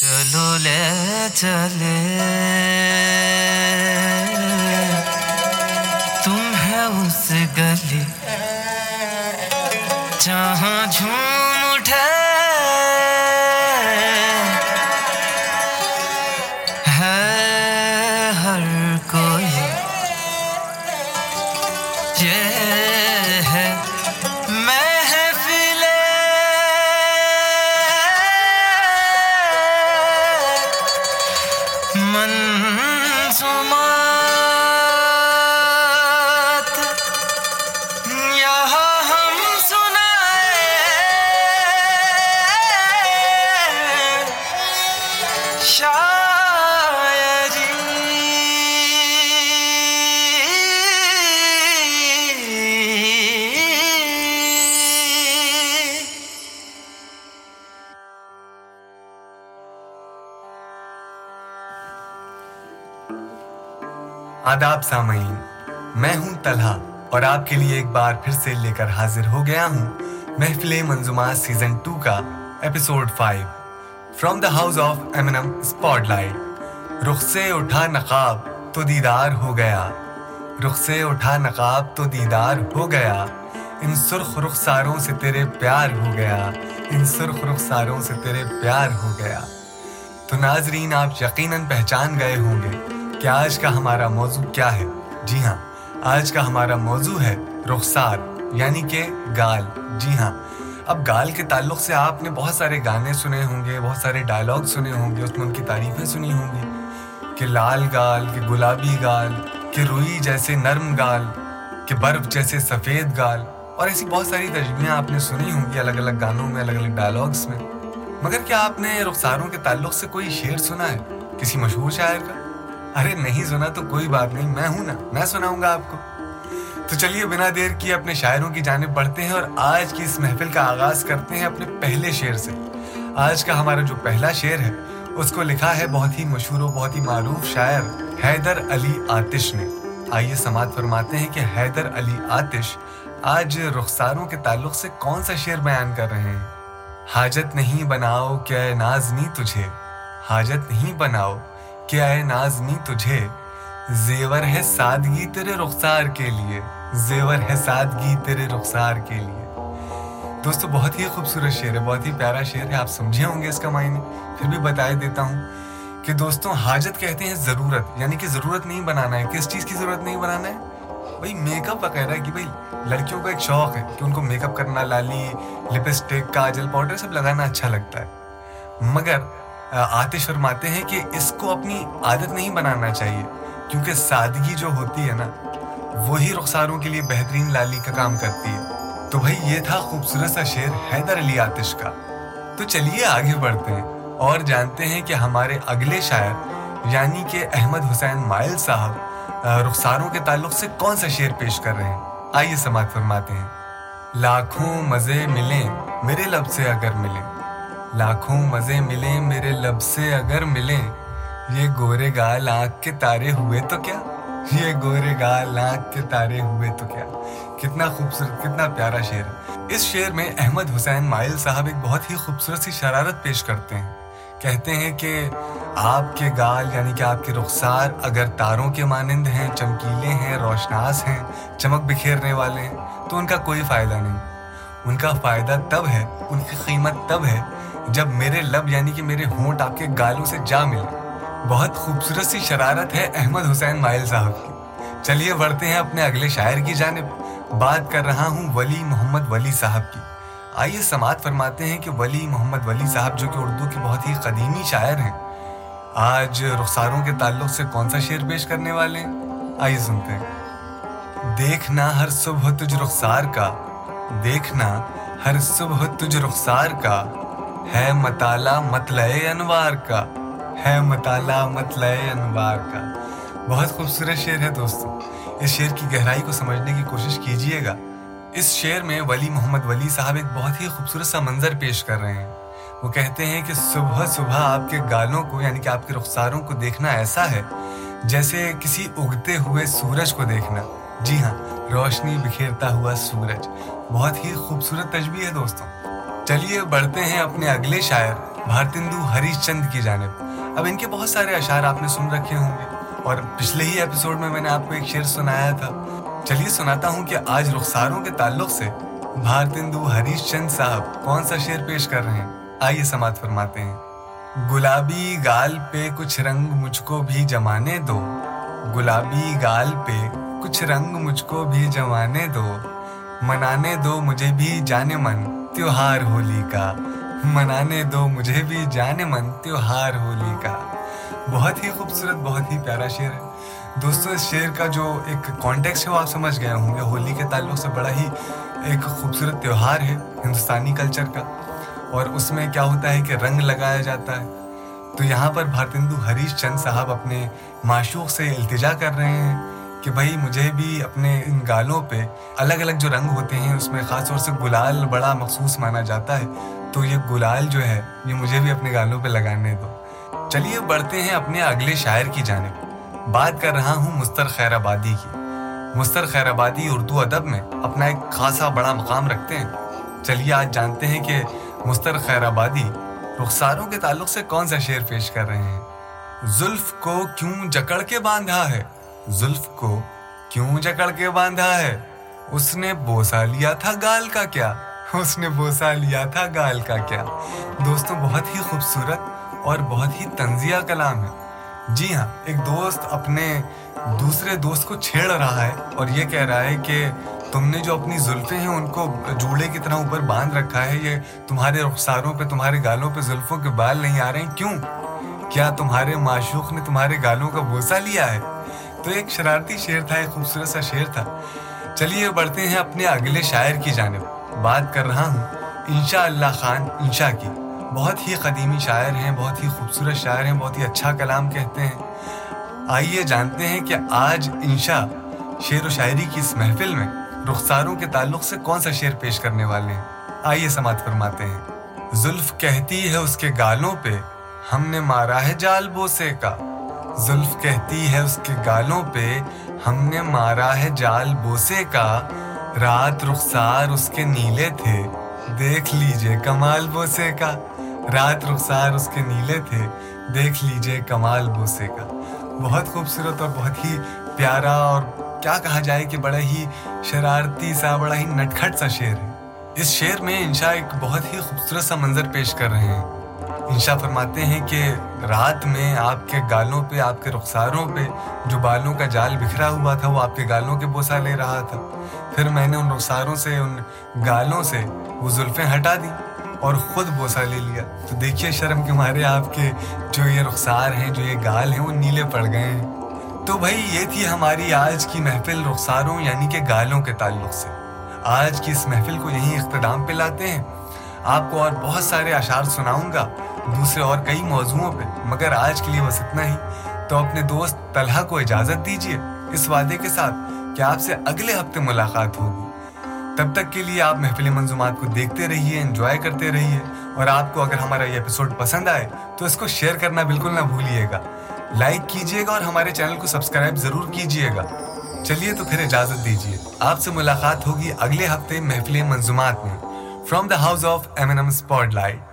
چلو لے چلے۔ آداب سامعین، میں ہوں طلحہ اور آپ کے لیے ایک بار پھر سے لے کر حاضر ہو گیا ہوں محفل منظومات سیزن ٹو کا episode five from the house of MNM spotlight رخ سے اٹھا نقاب تو دیدار ہو گیا۔ رخ سے اٹھا نقاب تو دیدار ہو گیا۔ ان سرخ رخساروں سے تیرے پیار ہو گیا۔ ان سرخ رخساروں سے تیرے پیار ہو گیا۔ تو ناظرین، آپ یقیناً پہچان گئے ہوں گے۔ کہ آج کا ہمارا موضوع کیا ہے؟ جی ہاں آج کا ہمارا موضوع ہے رخسار یعنی کہ گال۔ جی ہاں اب گال کے تعلق سے آپ نے بہت سارے گانے سنے ہوں گے، بہت سارے ڈائلاگ سنے ہوں گے، اس میں ان کی تعریفیں سنی ہوں گی۔ کہ لال گال، کہ گلابی گال، کہ روئی جیسے نرم گال، کہ برف جیسے سفید گال۔ اور ایسی بہت ساری تجبیاں آپ نے سنی ہوں گی الگ الگ گانوں میں الگ الگ ڈائلاگس میں۔ مگر کیا آپ نے رخساروں کے تعلق سے کوئی شعر سنا ہے؟ کسی مشہور شاعر کا؟ ارے نہیں سنا تو کوئی بات نہیں، میں ہوں نا، میں سناؤں گا آپ کو۔ تو چلیے، بنا دیر کیے اپنے شاعروں کی جانب بڑھتے ہیں اور آج کی اس محفل کا آغاز کرتے ہیں اپنے پہلے شعر سے۔ آج کا ہمارا جو پہلا شعر ہے، اس کو لکھا ہے بہت ہی مشہور و بہت ہی معروف شاعر حیدر علی آتش نے۔ آئیے سماعت فرماتے ہیں کہ حیدر علی آتش آج رخساروں کے تعلق سے کون سا شعر بیان کر رہے ہیں؟ حاجت نہیں بناؤ کہ اے نازنی تجھے۔ حاجت نہیں بناؤ کہ اے نازنی تجھے؟ زیور ہے سادگی تیرے رخسار کے لیے۔ زیور ہے سادگی تیرے رخسار کے لیے۔ دوستو، بہت ہی خوبصورت شعر ہے، بہت ہی پیارا شعر ہے، آپ سمجھے ہوں گے اس کا معنی۔ پھر بھی بتائے دیتا ہوں کہ دوستوں حاجت کہتے ہیں ضرورت یعنی کہ ضرورت نہیں بنانا ہے۔ کس چیز کی ضرورت نہیں بنانا ہے؟ بھائی میک اپ وغیرہ کی۔ بھائی، لڑکیوں کا ایک شوق ہے کہ ان کو میک اپ کرنا، لالی لپسٹک کاجل پاؤڈر سب لگانا اچھا لگتا ہے۔ مگر آتش فرماتے ہیں کہ اس کو اپنی عادت نہیں بنانا چاہیے، کیونکہ سادگی جو ہوتی ہے نا، وہی رخساروں کے لیے بہترین لالی کا کام کرتی ہے۔ تو بھائی، یہ تھا خوبصورت سا شعر حیدر علی آتش کا۔ تو چلیے آگے بڑھتے ہیں۔ اور جانتے ہیں کہ ہمارے اگلے شاعر یعنی کہ احمد حسین مائل صاحب رخساروں کے تعلق سے کون سا شعر پیش کر رہے ہیں؟ آئیے سماعت فرماتے ہیں۔ لاکھوں مزے ملیں، میرے لب سے اگر ملیں۔ لاکھوں مزے ملیں میرے لب سے اگر ملیں۔ یہ گورے گال آنکھ کے تارے ہوئے تو کیا؟ یہ گورے گال آنکھ کے تارے ہوئے تو کیا؟ کتنا خوبصورت، کتنا پیارا شعر۔ اس شعر میں احمد حسین مائل صاحب ایک بہت ہی خوبصورت سی شرارت پیش کرتے ہیں۔ کہتے ہیں کہ آپ کے گال یعنی کہ آپ کے رخسار اگر تاروں کے مانند ہیں، چمکیلے ہیں، روشناس ہیں، چمک بکھیرنے والے ہیں، تو ان کا کوئی فائدہ نہیں۔ ان کا فائدہ تب ہے، ان کی قیمت تب ہے جب میرے لب یعنی کہ میرے ہونٹ آپ کے گالوں سے جا ملے۔ بہت خوبصورت سی شرارت ہے احمد حسین مائل صاحب کی۔ چلیے بڑھتے ہیں اپنے اگلے شاعر کی جانب۔ بات کر رہا ہوں ولی محمد ولی صاحب کی۔ آئیے سماعت فرماتے ہیں کہ ولی محمد ولی صاحب جو کہ اردو کے بہت ہی قدیمی شاعر ہیں۔ آج رخساروں کے تعلق سے کون سا شعر پیش کرنے والے ہیں؟ آئیے سنتے ہیں۔ دیکھنا ہر صبح تجھ رخسار کا، دیکھنا ہر صبح تجھ رخسار کا۔ ہے مطالعہ مطلع انوار کا، ہے مطالعہ مطلع انوار کا۔ بہت خوبصورت شعر ہے دوستوں اس شعر کی گہرائی کو سمجھنے کی کوشش کیجیے گا۔ اس شعر میں ولی محمد ولی صاحب ایک بہت ہی خوبصورت سا منظر پیش کر رہے ہیں۔ وہ کہتے ہیں کہ صبح صبح آپ کے گالوں کو یعنی کہ آپ کے رخساروں کو دیکھنا ایسا ہے جیسے کسی اگتے ہوئے سورج کو دیکھنا۔ جی ہاں روشنی بکھیرتا ہوا سورج۔ بہت ہی خوبصورت تجبیہ ہے دوستوں چلیے، بڑھتے ہیں اپنے اگلے شاعر، بھارتندو ہریش چند کی جانب۔ اب ان کے بہت سارے اشعار آپ نے سن رکھے ہوں گے، اور پچھلے ہی ایپیسوڈ میں میں نے آپ کو ایک شعر سنایا تھا۔ چلیے، سناتا ہوں کہ آج رخساروں کے تعلق سے بھارتندو ہریش چند صاحب کون سا شعر پیش کر رہے ہیں؟ آئیے سماعت فرماتے ہیں۔ گلابی گال پہ کچھ رنگ مجھ کو بھی جمانے دو۔ گلابی گال پہ کچھ رنگ مجھ کو بھی جمانے دو۔ منانے دو مجھے بھی جانے من۔ تیوہار ہولی کا۔ منانے دو مجھے بھی، جانے من تیوہار ہولی کا۔ بہت ہی خوبصورت، بہت ہی پیارا شعر ہے۔ دوستوں اس شعر کا جو ایک کانٹیکس ہے، وہ آپ سمجھ گئے ہوں گے۔ ہولی کے تعلق سے بڑا ہی ایک خوبصورت تیوہار ہے ہندوستانی کلچر کا۔ اور اس میں کیا ہوتا ہے کہ رنگ لگایا جاتا ہے۔ تو یہاں پر بھارتندو ہریش چند صاحب اپنے معشوق سے التجا کر رہے ہیں۔ کہ بھائی مجھے بھی اپنے ان گالوں پہ الگ الگ جو رنگ ہوتے ہیں اس میں خاص طور سے گلال بڑا مخصوص مانا جاتا ہے، تو یہ گلال جو ہے، یہ مجھے بھی اپنے گالوں پہ لگانے دو۔ چلیے بڑھتے ہیں اپنے اگلے شاعر کی جانب۔ بات کر رہا ہوں مستر خیر آبادی کی۔ مستر خیر آبادی اردو ادب میں اپنا ایک خاصا بڑا مقام رکھتے ہیں۔ چلیے آج جانتے ہیں کہ مستر خیر آبادی رخساروں کے تعلق سے کون سا شعر پیش کر رہے ہیں۔ زلف کو کیوں جکڑ کے باندھا ہے؟ زلف کو کیوں جکڑ کے باندھا ہے؟ اس نے بوسا لیا تھا گال کا کیا؟ اس نے بوسا لیا تھا گال کا کیا؟ دوستوں بہت ہی خوبصورت اور بہت ہی تنزیہ کلام ہے۔ جی ہاں ایک دوست اپنے دوسرے دوست کو چھیڑ رہا ہے اور یہ کہہ رہا ہے کہ تم نے جو اپنی زلفیں ہیں ان کو جوڑے کی طرح اوپر باندھ رکھا ہے، یہ تمہارے رخساروں پہ، تمہارے گالوں پہ زلفوں کے بال نہیں آ رہے ہیں۔ کیوں؟ کیا تمہارے معشوق نے تمہارے گالوں کا بوسا لیا ہے؟ تو ایک شرارتی شعر تھا، ایک خوبصورت سا شعر تھا۔ چلیے بڑھتے ہیں اپنے اگلے شاعر کی جانب۔ بات کر رہا ہوں انشاء اللہ خان انشاء کی۔ بہت ہی قدیمی شاعر ہیں، بہت ہی خوبصورت شاعر ہیں، بہت ہی اچھا کلام کہتے ہیں۔ آئیے جانتے ہیں کہ آج انشاء شعر و شاعری کی اس محفل میں رخساروں کے تعلق سے کون سا شعر پیش کرنے والے ہیں؟ آئیے سماعت فرماتے ہیں۔ زلف کہتی ہے اس کے گالوں پہ، ہم نے مارا ہے جال بوسے کا۔ زلف کہتی ہے اس کے گالوں پہ، ہم نے مارا ہے جال بوسے کا۔ رات رخسار اس کے نیلے تھے۔ دیکھ لیجیے کمال بوسے کا۔ رات رخسار اس کے نیلے تھے۔ دیکھ لیجیے کمال بوسے کا۔ بہت خوبصورت اور بہت ہی پیارا اور کیا کہا جائے کہ بڑا ہی شرارتی سا، بڑا ہی نٹکھٹ سا شعر ہے۔ اس شعر میں انشاء ایک بہت ہی خوبصورت سا منظر پیش کر رہے ہیں۔ انشاء فرماتے ہیں کہ رات میں آپ کے گالوں پہ، آپ کے رخساروں پہ جو بالوں کا جال بکھرا ہوا تھا، وہ آپ کے گالوں کے بوسا لے رہا تھا۔ پھر میں نے ان رخساروں سے، ان گالوں سے وہ زلفیں ہٹا دی اور خود بوسا لے لیا۔ تو دیکھیے شرم کے مارے آپ کے جو یہ رخسار ہیں، جو یہ گال ہیں، وہ نیلے پڑ گئے ہیں۔ تو بھائی، یہ تھی ہماری آج کی محفل رخساروں یعنی کہ گالوں کے تعلق سے۔ آج کی اس محفل کو یہیں اختتام پہ لاتے ہیں۔ آپ کو اور بہت سارے اشعار سناؤں گا۔ دوسرے اور کئی موضوعوں پہ، مگر آج کے لیے بس اتنا ہی۔ تو اپنے دوست طلحہ کو اجازت دیجیے اس وعدے کے ساتھ کہ آپ سے اگلے ہفتے ملاقات ہوگی۔ تب تک کے لیے آپ محفل منظومات کو دیکھتے رہیے انجوائے کرتے رہیے، اور آپ کو اگر ہمارا یہ اپیسوڈ پسند آئے تو اس کو شیئر کرنا بالکل نہ بھولیے گا۔ لائک کیجیے گا اور ہمارے چینل کو سبسکرائب ضرور کیجیے گا۔ چلیے تو پھر اجازت دیجیے آپ سے ملاقات ہوگی اگلے ہفتے محفل منظومات میں۔ From the house of M N M spotlight